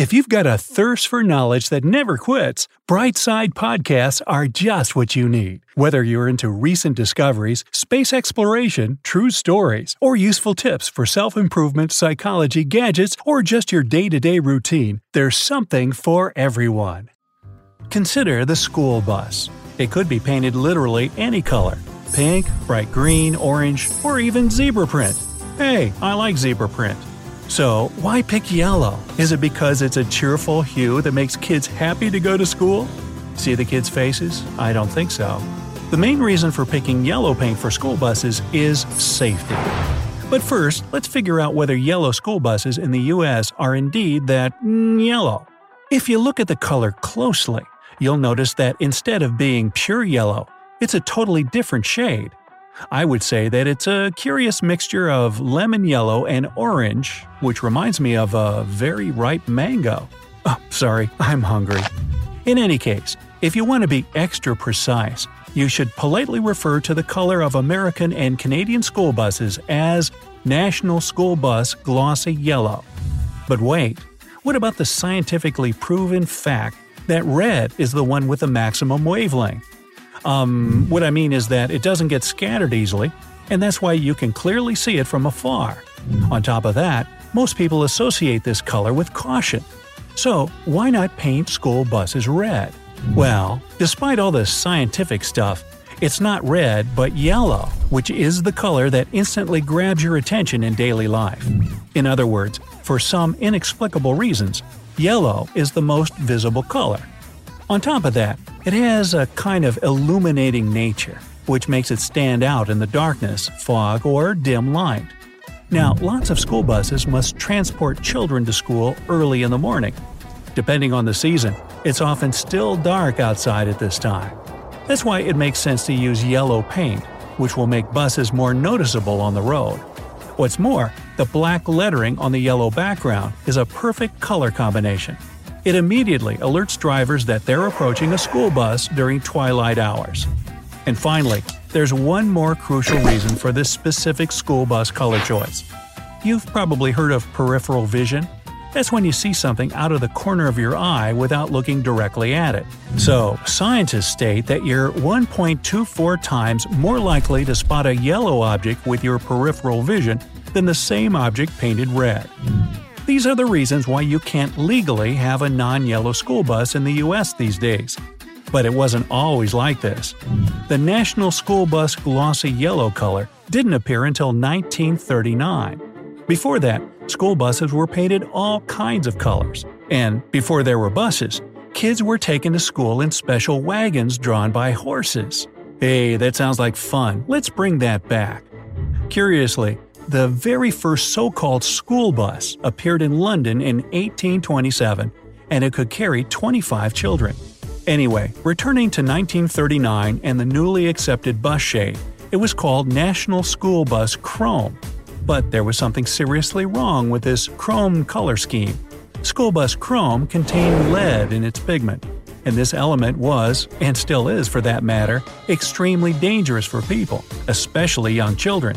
If you've got a thirst for knowledge that never quits, Brightside Podcasts are just what you need. Whether you're into recent discoveries, space exploration, true stories, or useful tips for self improvement, psychology, gadgets, or just your day to day routine, there's something for everyone. Consider the school bus. It could be painted literally any color pink, bright green, orange, or even zebra print. Hey, I like zebra print. So, why pick yellow? Is it because it's a cheerful hue that makes kids happy to go to school? See the kids' faces? I don't think so. The main reason for picking yellow paint for school buses is safety. But first, let's figure out whether yellow school buses in the US are indeed that mm, yellow. If you look at the color closely, you'll notice that instead of being pure yellow, it's a totally different shade. I would say that it's a curious mixture of lemon yellow and orange, which reminds me of a very ripe mango. Oh, sorry, I'm hungry. In any case, if you want to be extra precise, you should politely refer to the color of American and Canadian school buses as National School Bus Glossy Yellow. But wait, what about the scientifically proven fact that red is the one with the maximum wavelength? Um, what I mean is that it doesn't get scattered easily, and that's why you can clearly see it from afar. On top of that, most people associate this color with caution. So, why not paint school buses red? Well, despite all the scientific stuff, it's not red but yellow, which is the color that instantly grabs your attention in daily life. In other words, for some inexplicable reasons, yellow is the most visible color. On top of that, it has a kind of illuminating nature, which makes it stand out in the darkness, fog, or dim light. Now, lots of school buses must transport children to school early in the morning. Depending on the season, it's often still dark outside at this time. That's why it makes sense to use yellow paint, which will make buses more noticeable on the road. What's more, the black lettering on the yellow background is a perfect color combination. It immediately alerts drivers that they're approaching a school bus during twilight hours. And finally, there's one more crucial reason for this specific school bus color choice. You've probably heard of peripheral vision. That's when you see something out of the corner of your eye without looking directly at it. So, scientists state that you're 1.24 times more likely to spot a yellow object with your peripheral vision than the same object painted red. These are the reasons why you can't legally have a non yellow school bus in the US these days. But it wasn't always like this. The National School Bus glossy yellow color didn't appear until 1939. Before that, school buses were painted all kinds of colors. And before there were buses, kids were taken to school in special wagons drawn by horses. Hey, that sounds like fun. Let's bring that back. Curiously, the very first so called school bus appeared in London in 1827, and it could carry 25 children. Anyway, returning to 1939 and the newly accepted bus shade, it was called National School Bus Chrome. But there was something seriously wrong with this chrome color scheme. School Bus Chrome contained lead in its pigment, and this element was, and still is for that matter, extremely dangerous for people, especially young children.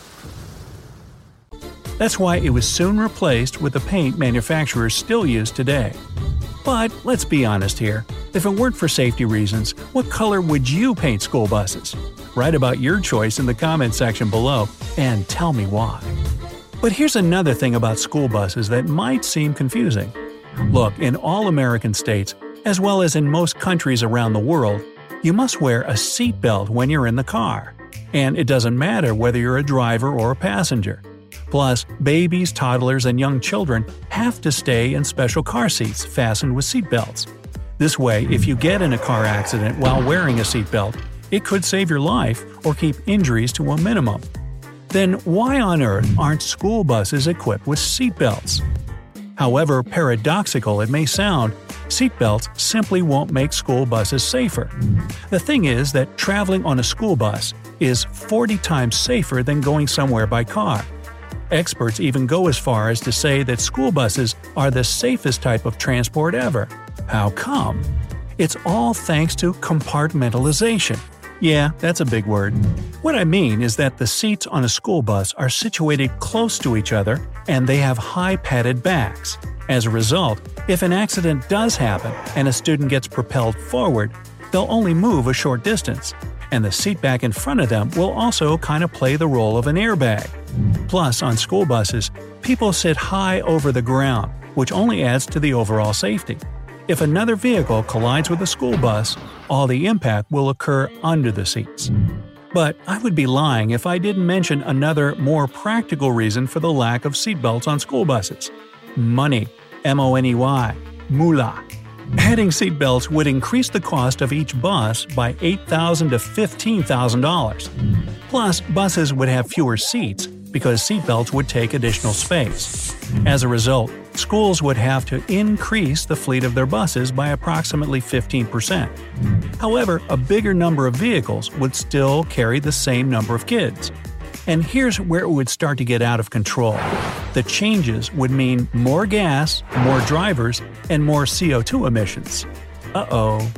That's why it was soon replaced with the paint manufacturers still use today. But let's be honest here. If it weren't for safety reasons, what color would you paint school buses? Write about your choice in the comments section below and tell me why. But here's another thing about school buses that might seem confusing. Look, in all American states, As well as in most countries around the world, you must wear a seatbelt when you're in the car. And it doesn't matter whether you're a driver or a passenger. Plus, babies, toddlers, and young children have to stay in special car seats fastened with seatbelts. This way, if you get in a car accident while wearing a seatbelt, it could save your life or keep injuries to a minimum. Then why on earth aren't school buses equipped with seatbelts? However paradoxical it may sound, seatbelts simply won't make school buses safer. The thing is that traveling on a school bus is 40 times safer than going somewhere by car. Experts even go as far as to say that school buses are the safest type of transport ever. How come? It's all thanks to compartmentalization. Yeah, that's a big word. What I mean is that the seats on a school bus are situated close to each other and they have high padded backs. As a result, if an accident does happen and a student gets propelled forward, they'll only move a short distance, and the seat back in front of them will also kind of play the role of an airbag. Plus, on school buses, people sit high over the ground, which only adds to the overall safety. If another vehicle collides with a school bus, all the impact will occur under the seats. But I would be lying if I didn't mention another, more practical reason for the lack of seatbelts on school buses money. M O N E Y. Moolah. Adding seatbelts would increase the cost of each bus by $8,000 to $15,000. Plus, buses would have fewer seats because seatbelts would take additional space. As a result, schools would have to increase the fleet of their buses by approximately 15%. However, a bigger number of vehicles would still carry the same number of kids. And here's where it would start to get out of control. The changes would mean more gas, more drivers, and more CO2 emissions. Uh oh.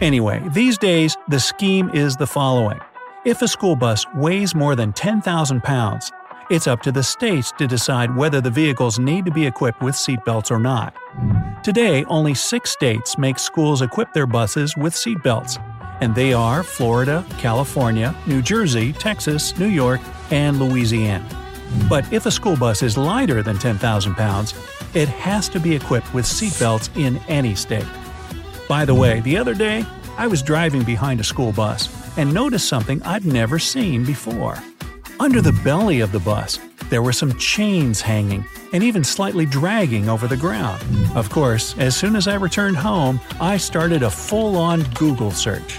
Anyway, these days, the scheme is the following. If a school bus weighs more than 10,000 pounds, it's up to the states to decide whether the vehicles need to be equipped with seatbelts or not. Today, only six states make schools equip their buses with seatbelts, and they are Florida, California, New Jersey, Texas, New York, and Louisiana. But if a school bus is lighter than 10,000 pounds, it has to be equipped with seatbelts in any state. By the way, the other day, I was driving behind a school bus and noticed something I'd never seen before. Under the belly of the bus, there were some chains hanging and even slightly dragging over the ground. Of course, as soon as I returned home, I started a full on Google search.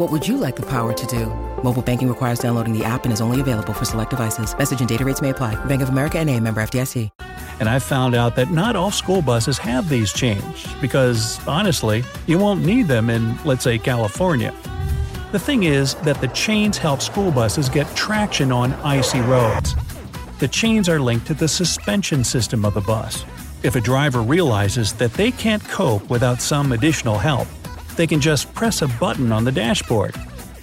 What would you like the power to do? Mobile banking requires downloading the app and is only available for select devices. Message and data rates may apply. Bank of America and a member FDIC. And I found out that not all school buses have these chains because, honestly, you won't need them in, let's say, California. The thing is that the chains help school buses get traction on icy roads. The chains are linked to the suspension system of the bus. If a driver realizes that they can't cope without some additional help, they can just press a button on the dashboard.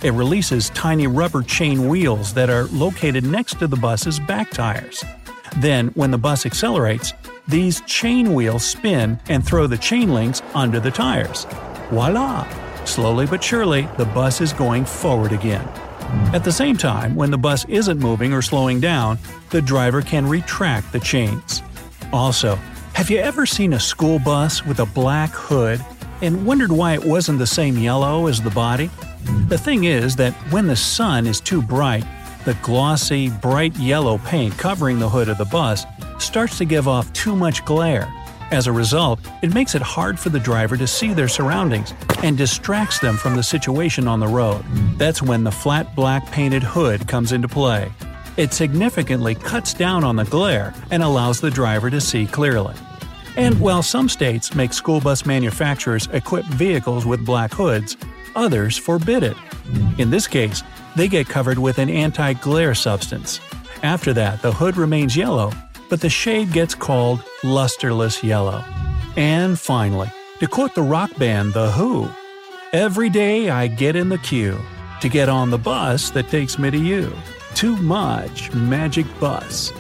It releases tiny rubber chain wheels that are located next to the bus's back tires. Then, when the bus accelerates, these chain wheels spin and throw the chain links under the tires. Voila! Slowly but surely, the bus is going forward again. At the same time, when the bus isn't moving or slowing down, the driver can retract the chains. Also, have you ever seen a school bus with a black hood and wondered why it wasn't the same yellow as the body? The thing is that when the sun is too bright, the glossy, bright yellow paint covering the hood of the bus starts to give off too much glare. As a result, it makes it hard for the driver to see their surroundings and distracts them from the situation on the road. That's when the flat black painted hood comes into play. It significantly cuts down on the glare and allows the driver to see clearly. And while some states make school bus manufacturers equip vehicles with black hoods, others forbid it. In this case, they get covered with an anti glare substance. After that, the hood remains yellow, but the shade gets called lusterless yellow. And finally, to quote the rock band The Who, Every day I get in the queue to get on the bus that takes me to you. too much magic bus.